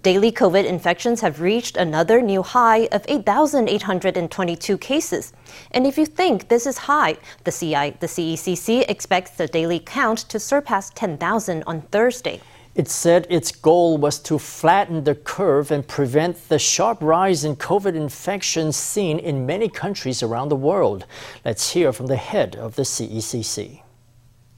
Daily COVID infections have reached another new high of 8,822 cases. And if you think this is high, the, CI, the CECC expects the daily count to surpass 10,000 on Thursday. It said its goal was to flatten the curve and prevent the sharp rise in COVID infections seen in many countries around the world. Let's hear from the head of the CECC.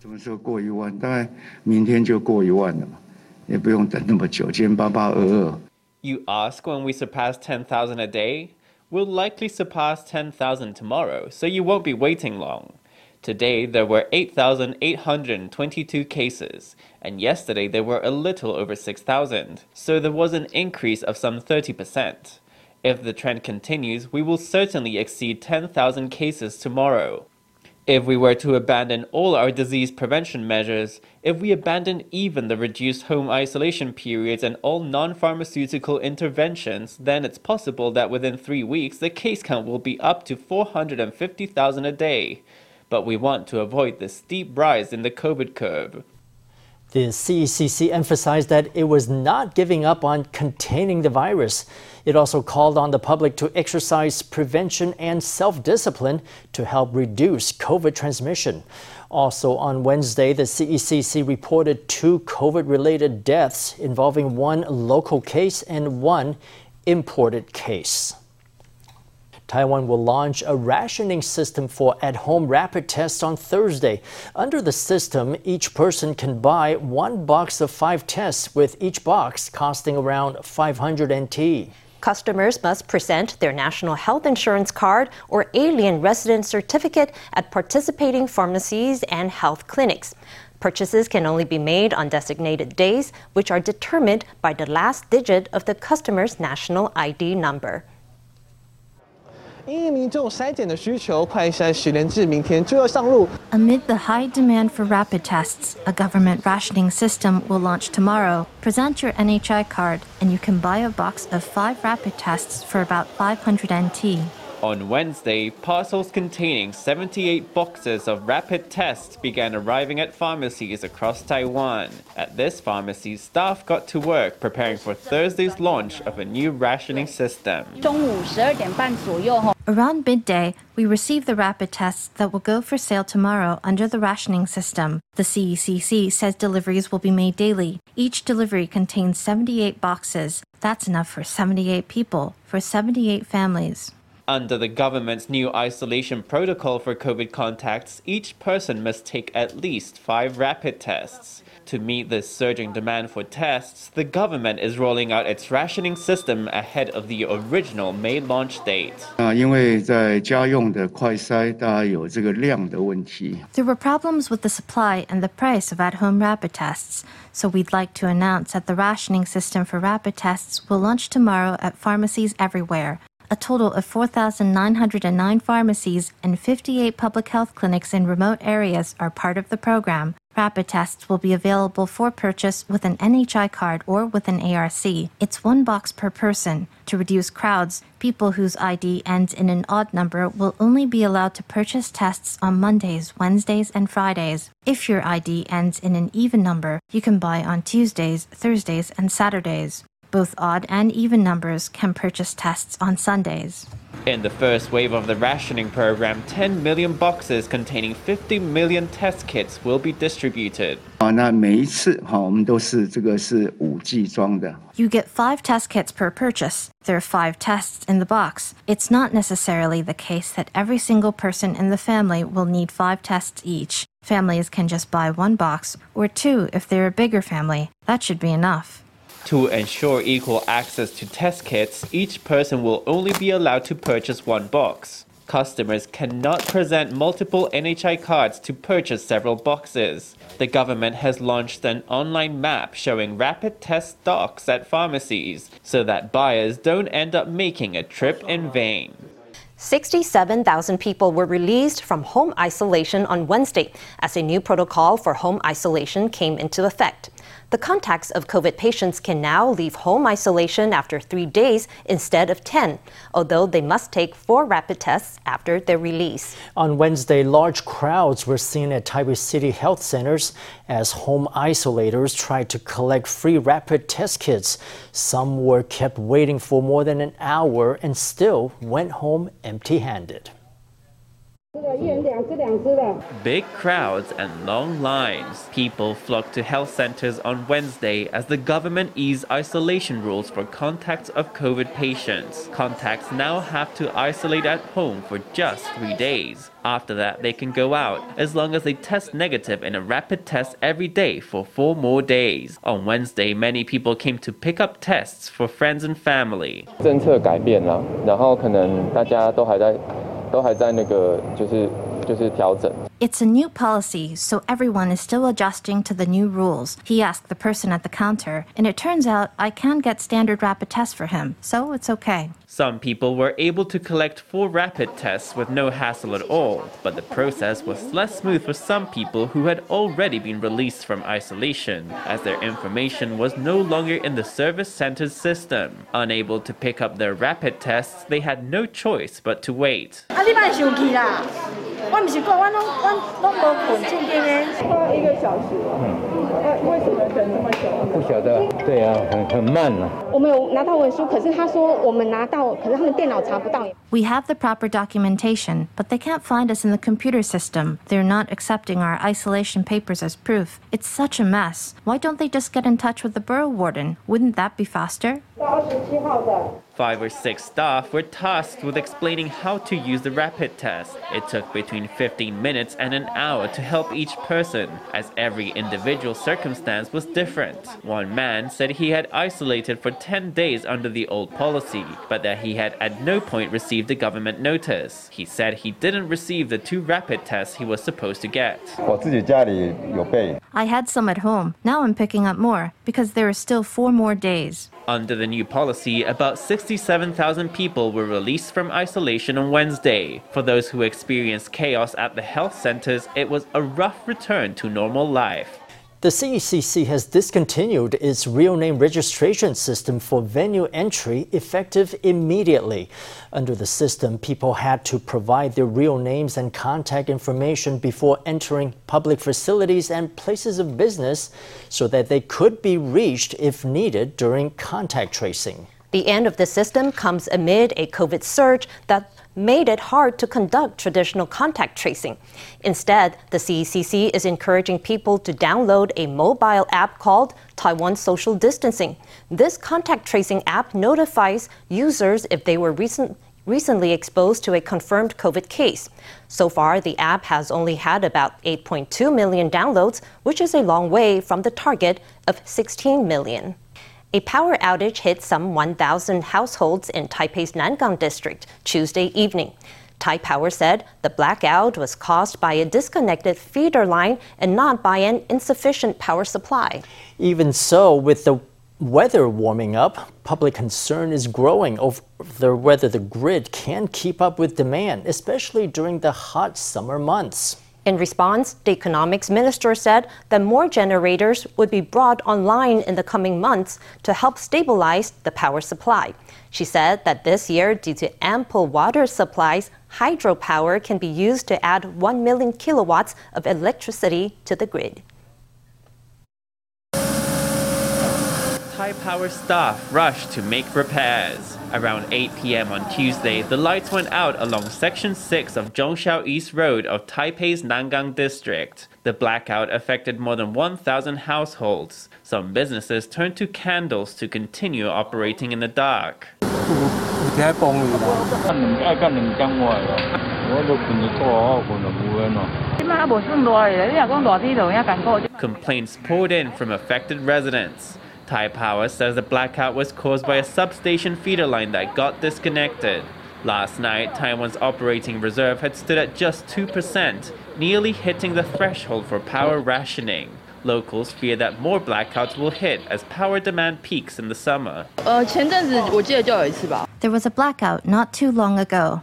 什么时候过一万？大概明天就过一万了嘛， 也不用等那么久。今天八八二二。You ask when we surpass 10,000 a day? We'll likely surpass 10,000 tomorrow, so you won't be waiting long. Today there were 8,822 cases, and yesterday there were a little over 6,000, so there was an increase of some 30%. If the trend continues, we will certainly exceed 10,000 cases tomorrow. If we were to abandon all our disease prevention measures, if we abandon even the reduced home isolation periods and all non pharmaceutical interventions, then it's possible that within three weeks the case count will be up to 450,000 a day. But we want to avoid the steep rise in the COVID curve. The CECC emphasized that it was not giving up on containing the virus. It also called on the public to exercise prevention and self discipline to help reduce COVID transmission. Also on Wednesday, the CECC reported two COVID related deaths involving one local case and one imported case. Taiwan will launch a rationing system for at home rapid tests on Thursday. Under the system, each person can buy one box of five tests, with each box costing around 500 NT. Customers must present their national health insurance card or alien resident certificate at participating pharmacies and health clinics. Purchases can only be made on designated days, which are determined by the last digit of the customer's national ID number. 因应民众筛检的需求，快筛十连制明天就要上路。Amid the high demand for rapid tests, a government rationing system will launch tomorrow. Present your NHI card, and you can buy a box of five rapid tests for about 500 NT. On Wednesday, parcels containing 78 boxes of rapid tests began arriving at pharmacies across Taiwan. At this pharmacy, staff got to work preparing for Thursday's launch of a new rationing system. Around midday, we received the rapid tests that will go for sale tomorrow under the rationing system. The CECC says deliveries will be made daily. Each delivery contains 78 boxes. That's enough for 78 people, for 78 families. Under the government's new isolation protocol for COVID contacts, each person must take at least five rapid tests. To meet this surging demand for tests, the government is rolling out its rationing system ahead of the original May launch date. Uh, there were problems with the supply and the price of at-home rapid tests, so we'd like to announce that the rationing system for rapid tests will launch tomorrow at pharmacies everywhere. A total of 4,909 pharmacies and 58 public health clinics in remote areas are part of the program. Rapid tests will be available for purchase with an NHI card or with an ARC. It's one box per person. To reduce crowds, people whose ID ends in an odd number will only be allowed to purchase tests on Mondays, Wednesdays, and Fridays. If your ID ends in an even number, you can buy on Tuesdays, Thursdays, and Saturdays. Both odd and even numbers can purchase tests on Sundays. In the first wave of the rationing program, 10 million boxes containing 50 million test kits will be distributed. Uh, you get five test kits per purchase. There are five tests in the box. It's not necessarily the case that every single person in the family will need five tests each. Families can just buy one box, or two if they're a bigger family. That should be enough. To ensure equal access to test kits, each person will only be allowed to purchase one box. Customers cannot present multiple NHI cards to purchase several boxes. The government has launched an online map showing rapid test stocks at pharmacies so that buyers don't end up making a trip in vain. 67,000 people were released from home isolation on Wednesday as a new protocol for home isolation came into effect. The contacts of COVID patients can now leave home isolation after three days instead of 10, although they must take four rapid tests after their release. On Wednesday, large crowds were seen at Taipei City health centers as home isolators tried to collect free rapid test kits. Some were kept waiting for more than an hour and still went home empty handed. Big crowds and long lines. People flocked to health centers on Wednesday as the government eased isolation rules for contacts of COVID patients. Contacts now have to isolate at home for just three days. After that, they can go out as long as they test negative in a rapid test every day for four more days. On Wednesday, many people came to pick up tests for friends and family. 政策改变了，然后可能大家都还在 都还在那个就是 就是调整。 It's a new policy, so everyone is still adjusting to the new rules. He asked the person at the counter, and it turns out I can get standard rapid tests for him, so it's okay. Some people were able to collect four rapid tests with no hassle at all, but the process was less smooth for some people who had already been released from isolation, as their information was no longer in the service center's system. Unable to pick up their rapid tests, they had no choice but to wait. 啊，你莫生气啦！我毋是讲我拢我拢无困，正经的。花一个小时，呃，为什么等这么久？不晓得，对啊，很很慢了、我们有拿到文书，可是他说我们拿到，可是他们电脑查不到。 We have the proper documentation, but they can't find us in the computer system. They're not accepting our isolation papers as proof. It's such a mess. Why don't they just get in touch with the borough warden? Wouldn't that be faster? Five or six staff were tasked with explaining how to use the rapid test. It took between 15 minutes and an hour to help each person, as every individual circumstance was different. One man said he had isolated for 10 days under the old policy, but that he had at no point received a government notice. He said he didn't receive the two rapid tests he was supposed to get. I had some at home. Now I'm picking up more because there are still four more days. Under the new policy, about 67,000 people were released from isolation on Wednesday. For those who experienced chaos at the health centers, it was a rough return to normal life. The CECC has discontinued its real name registration system for venue entry effective immediately. Under the system, people had to provide their real names and contact information before entering public facilities and places of business so that they could be reached if needed during contact tracing. The end of the system comes amid a COVID surge that made it hard to conduct traditional contact tracing. Instead, the CECC is encouraging people to download a mobile app called Taiwan Social Distancing. This contact tracing app notifies users if they were recent, recently exposed to a confirmed COVID case. So far, the app has only had about 8.2 million downloads, which is a long way from the target of 16 million. A power outage hit some 1,000 households in Taipei's Nangang district Tuesday evening. Taipower said the blackout was caused by a disconnected feeder line and not by an insufficient power supply. Even so, with the weather warming up, public concern is growing over whether the grid can keep up with demand, especially during the hot summer months. In response, the economics minister said that more generators would be brought online in the coming months to help stabilize the power supply. She said that this year, due to ample water supplies, hydropower can be used to add 1 million kilowatts of electricity to the grid. high power staff rushed to make repairs. Around 8 pm on Tuesday, the lights went out along Section 6 of Zhongxiao East Road of Taipei's Nangang District. The blackout affected more than 1,000 households. Some businesses turned to candles to continue operating in the dark. Complaints poured in from affected residents. Taipower says the blackout was caused by a substation feeder line that got disconnected. Last night, Taiwan's operating reserve had stood at just 2%, nearly hitting the threshold for power rationing. Locals fear that more blackouts will hit as power demand peaks in the summer. Uh, there was a blackout not too long ago.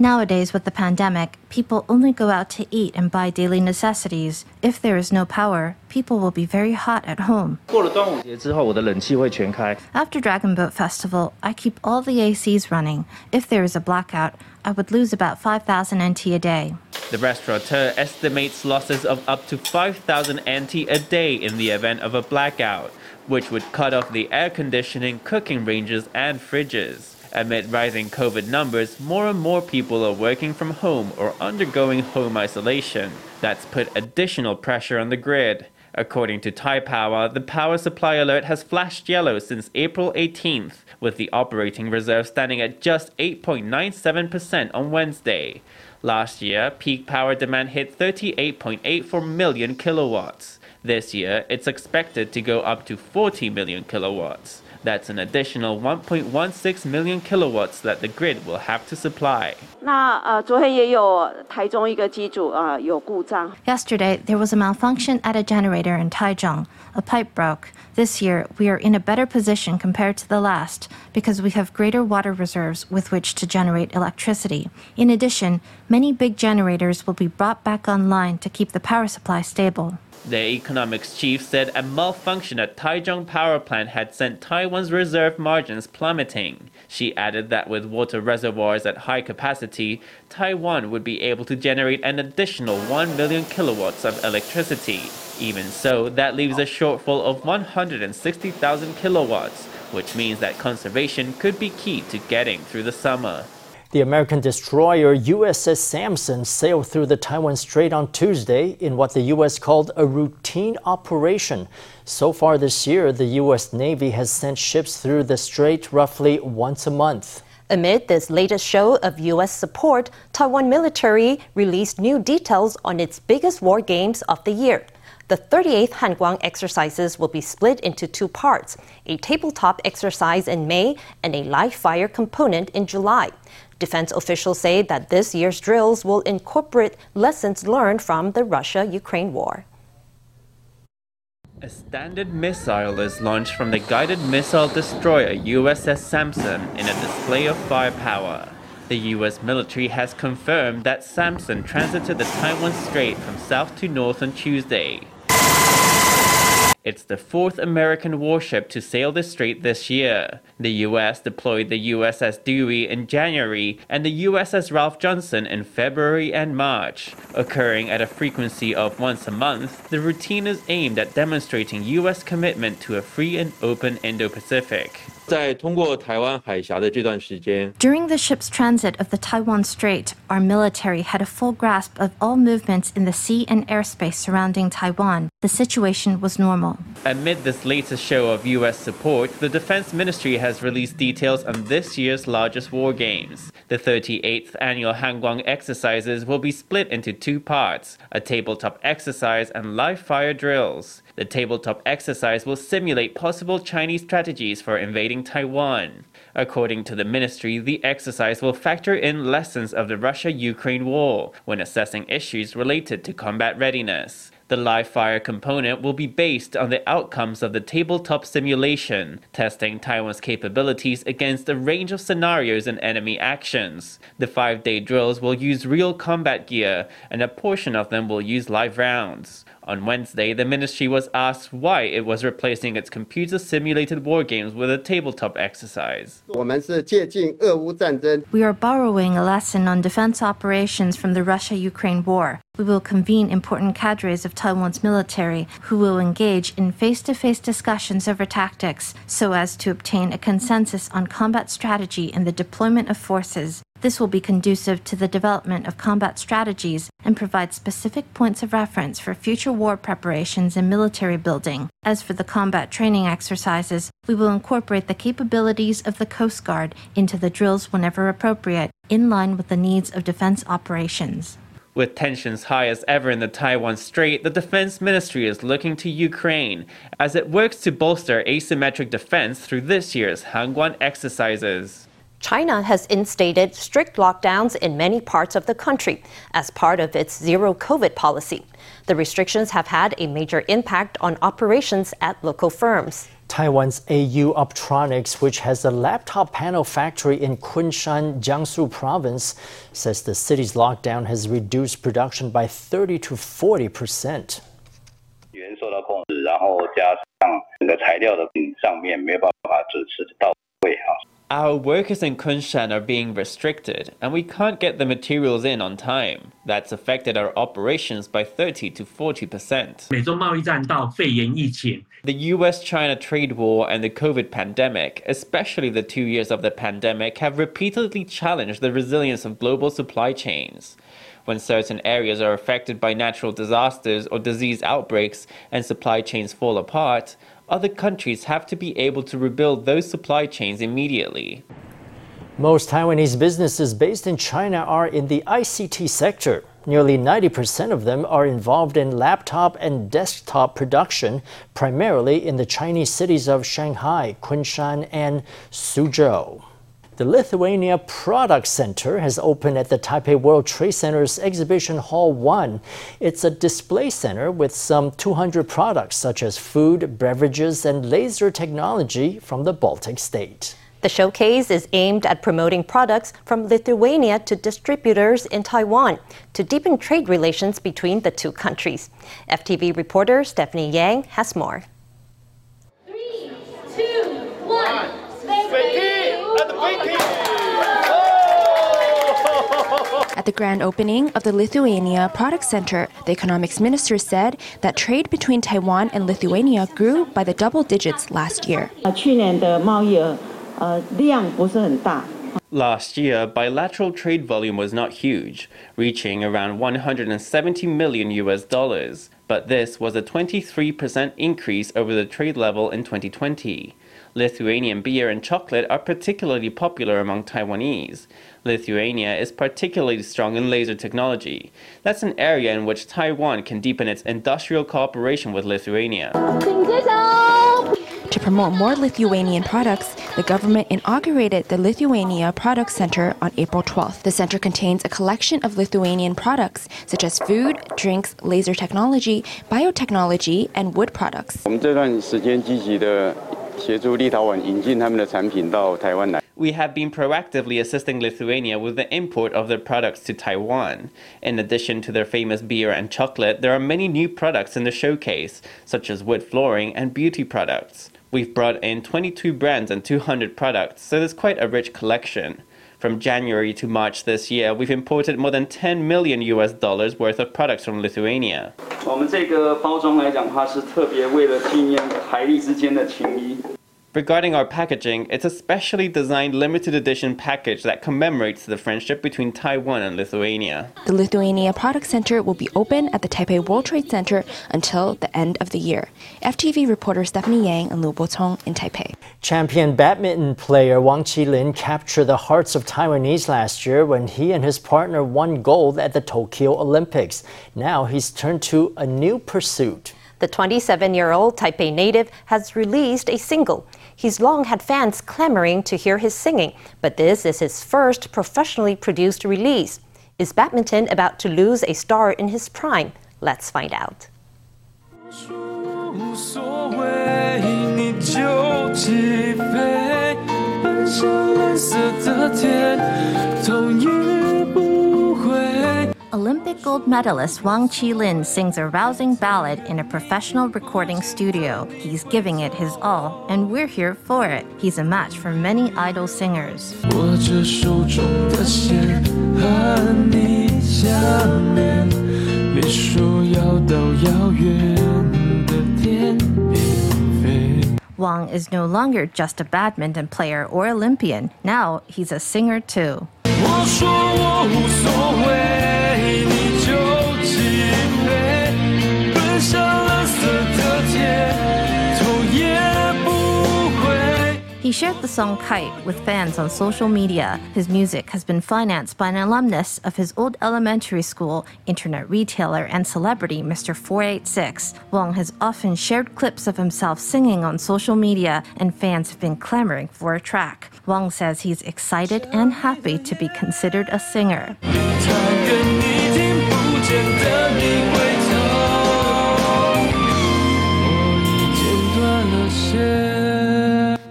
Nowadays, with the pandemic, people only go out to eat and buy daily necessities. If there is no power, people will be very hot at home. After Dragon Boat Festival, I keep all the ACs running. If there is a blackout, I would lose about 5,000 NT a day. The restaurateur estimates losses of up to 5,000 NT a day in the event of a blackout, which would cut off the air conditioning, cooking ranges, and fridges. Amid rising COVID numbers, more and more people are working from home or undergoing home isolation. That's put additional pressure on the grid. According to Taipower, the power supply alert has flashed yellow since April 18th, with the operating reserve standing at just 8.97% on Wednesday. Last year, peak power demand hit 38.84 million kilowatts. This year, it's expected to go up to 40 million kilowatts. That's an additional 1.16 million kilowatts that the grid will have to supply. Yesterday, there was a malfunction at a generator in Taichung. A pipe broke. This year, we are in a better position compared to the last because we have greater water reserves with which to generate electricity. In addition, many big generators will be brought back online to keep the power supply stable. The economics chief said a malfunction at Taichung power plant had sent Taiwan's reserve margins plummeting. She added that with water reservoirs at high capacity, Taiwan would be able to generate an additional 1 million kilowatts of electricity. Even so, that leaves a shortfall of 160,000 kilowatts, which means that conservation could be key to getting through the summer. The American destroyer USS Sampson sailed through the Taiwan Strait on Tuesday in what the U.S. called a routine operation. So far this year, the U.S. Navy has sent ships through the strait roughly once a month. Amid this latest show of U.S. support, Taiwan military released new details on its biggest war games of the year. The 38th Hanguang exercises will be split into two parts a tabletop exercise in May and a live fire component in July. Defense officials say that this year's drills will incorporate lessons learned from the Russia Ukraine war. A standard missile is launched from the guided missile destroyer USS Sampson in a display of firepower. The US military has confirmed that Sampson transited the Taiwan Strait from south to north on Tuesday. It's the fourth American warship to sail the strait this year. The US deployed the USS Dewey in January and the USS Ralph Johnson in February and March. Occurring at a frequency of once a month, the routine is aimed at demonstrating US commitment to a free and open Indo Pacific. During the ship's transit of the Taiwan Strait, our military had a full grasp of all movements in the sea and airspace surrounding Taiwan. The situation was normal. Amid this latest show of U.S. support, the Defense Ministry has released details on this year's largest war games. The 38th annual Hanguang exercises will be split into two parts a tabletop exercise and live fire drills. The tabletop exercise will simulate possible Chinese strategies for invading Taiwan. According to the ministry, the exercise will factor in lessons of the Russia Ukraine war when assessing issues related to combat readiness. The live fire component will be based on the outcomes of the tabletop simulation, testing Taiwan's capabilities against a range of scenarios and enemy actions. The five day drills will use real combat gear, and a portion of them will use live rounds. On Wednesday, the ministry was asked why it was replacing its computer simulated war games with a tabletop exercise. We are borrowing a lesson on defense operations from the Russia Ukraine war. We will convene important cadres of Taiwan's military who will engage in face to face discussions over tactics so as to obtain a consensus on combat strategy and the deployment of forces. This will be conducive to the development of combat strategies and provide specific points of reference for future war preparations and military building. As for the combat training exercises, we will incorporate the capabilities of the Coast Guard into the drills whenever appropriate, in line with the needs of defense operations. With tensions high as ever in the Taiwan Strait, the Defense Ministry is looking to Ukraine as it works to bolster asymmetric defense through this year's Hanguang exercises. China has instated strict lockdowns in many parts of the country as part of its zero COVID policy. The restrictions have had a major impact on operations at local firms. Taiwan's AU Optronics, which has a laptop panel factory in Kunshan, Jiangsu province, says the city's lockdown has reduced production by 30 to 40 percent. Our workers in Kunshan are being restricted, and we can't get the materials in on time. That's affected our operations by 30 to 40 percent. The US China trade war and the COVID pandemic, especially the two years of the pandemic, have repeatedly challenged the resilience of global supply chains. When certain areas are affected by natural disasters or disease outbreaks and supply chains fall apart, other countries have to be able to rebuild those supply chains immediately. Most Taiwanese businesses based in China are in the ICT sector. Nearly 90% of them are involved in laptop and desktop production, primarily in the Chinese cities of Shanghai, Kunshan, and Suzhou. The Lithuania Product Center has opened at the Taipei World Trade Center's Exhibition Hall 1. It's a display center with some 200 products such as food, beverages, and laser technology from the Baltic state. The showcase is aimed at promoting products from Lithuania to distributors in Taiwan to deepen trade relations between the two countries. FTV reporter Stephanie Yang has more. Three, two, one. At the grand opening of the Lithuania Product Center, the economics minister said that trade between Taiwan and Lithuania grew by the double digits last year. Uh, last year, bilateral trade volume was not huge, reaching around 170 million US dollars, but this was a 23% increase over the trade level in 2020. Lithuanian beer and chocolate are particularly popular among Taiwanese. Lithuania is particularly strong in laser technology. That's an area in which Taiwan can deepen its industrial cooperation with Lithuania. To promote more Lithuanian products, the government inaugurated the Lithuania Product Center on April 12th. The center contains a collection of Lithuanian products such as food, drinks, laser technology, biotechnology, and wood products. We have been proactively assisting Lithuania with the import of their products to Taiwan. In addition to their famous beer and chocolate, there are many new products in the showcase, such as wood flooring and beauty products. We've brought in 22 brands and 200 products, so there's quite a rich collection. From January to March this year, we've imported more than 10 million US dollars worth of products from Lithuania. Regarding our packaging, it's a specially designed limited edition package that commemorates the friendship between Taiwan and Lithuania. The Lithuania Product Center will be open at the Taipei World Trade Center until the end of the year. FTV reporter Stephanie Yang and Liu Botong in Taipei. Champion badminton player Wang Qilin captured the hearts of Taiwanese last year when he and his partner won gold at the Tokyo Olympics. Now he's turned to a new pursuit. The 27 year old Taipei native has released a single He's long had fans clamoring to hear his singing, but this is his first professionally produced release. Is badminton about to lose a star in his prime? Let's find out. Olympic gold medalist Wang Qilin sings a rousing ballad in a professional recording studio. He's giving it his all, and we're here for it. He's a match for many idol singers. Wang is no longer just a badminton player or Olympian. Now he's a singer too. 我说我无所谓， He shared the song Kite with fans on social media. His music has been financed by an alumnus of his old elementary school, internet retailer, and celebrity Mr. 486. Wang has often shared clips of himself singing on social media, and fans have been clamoring for a track. Wang says he's excited and happy to be considered a singer.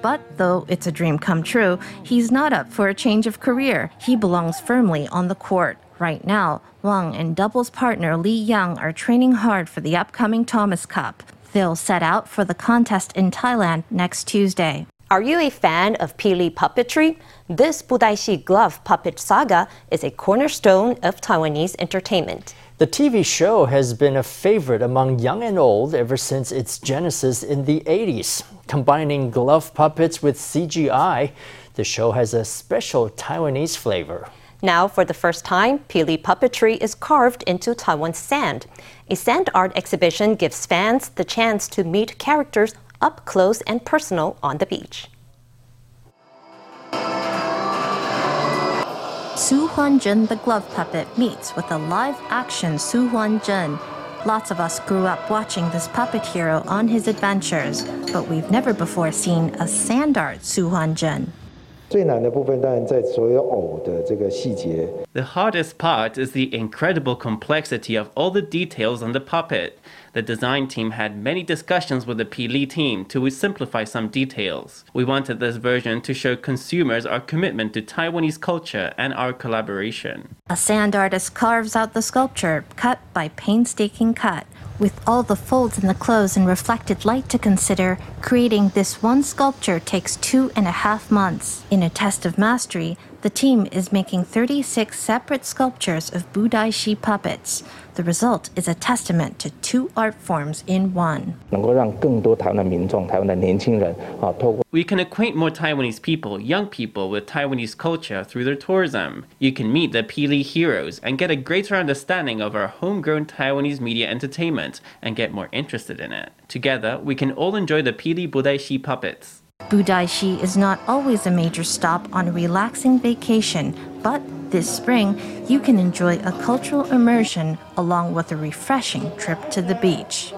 But though it's a dream come true, he's not up for a change of career. He belongs firmly on the court. Right now, Wang and doubles partner Li Yang are training hard for the upcoming Thomas Cup. They'll set out for the contest in Thailand next Tuesday. Are you a fan of Pili puppetry? This Budaishi glove puppet saga is a cornerstone of Taiwanese entertainment. The TV show has been a favorite among young and old ever since its genesis in the 80s. Combining glove puppets with CGI, the show has a special Taiwanese flavor. Now, for the first time, Pili puppetry is carved into Taiwan's sand. A sand art exhibition gives fans the chance to meet characters up close and personal on the beach. Su Huanzhen the glove puppet meets with a live action Su Huanzhen. Lots of us grew up watching this puppet hero on his adventures, but we've never before seen a sand art Su Huanzhen. The hardest part is the incredible complexity of all the details on the puppet. The design team had many discussions with the Pili team to simplify some details. We wanted this version to show consumers our commitment to Taiwanese culture and our collaboration. A sand artist carves out the sculpture, cut by painstaking cut. With all the folds in the clothes and reflected light to consider, creating this one sculpture takes two and a half months. In a test of mastery, the team is making 36 separate sculptures of budai Budaishi puppets. The result is a testament to two art forms in one. We can acquaint more Taiwanese people, young people, with Taiwanese culture through their tourism. You can meet the Pili heroes and get a greater understanding of our homegrown Taiwanese media entertainment and get more interested in it. Together, we can all enjoy the Pili budai Budaishi puppets. Budaishi is not always a major stop on a relaxing vacation, but this spring you can enjoy a cultural immersion along with a refreshing trip to the beach.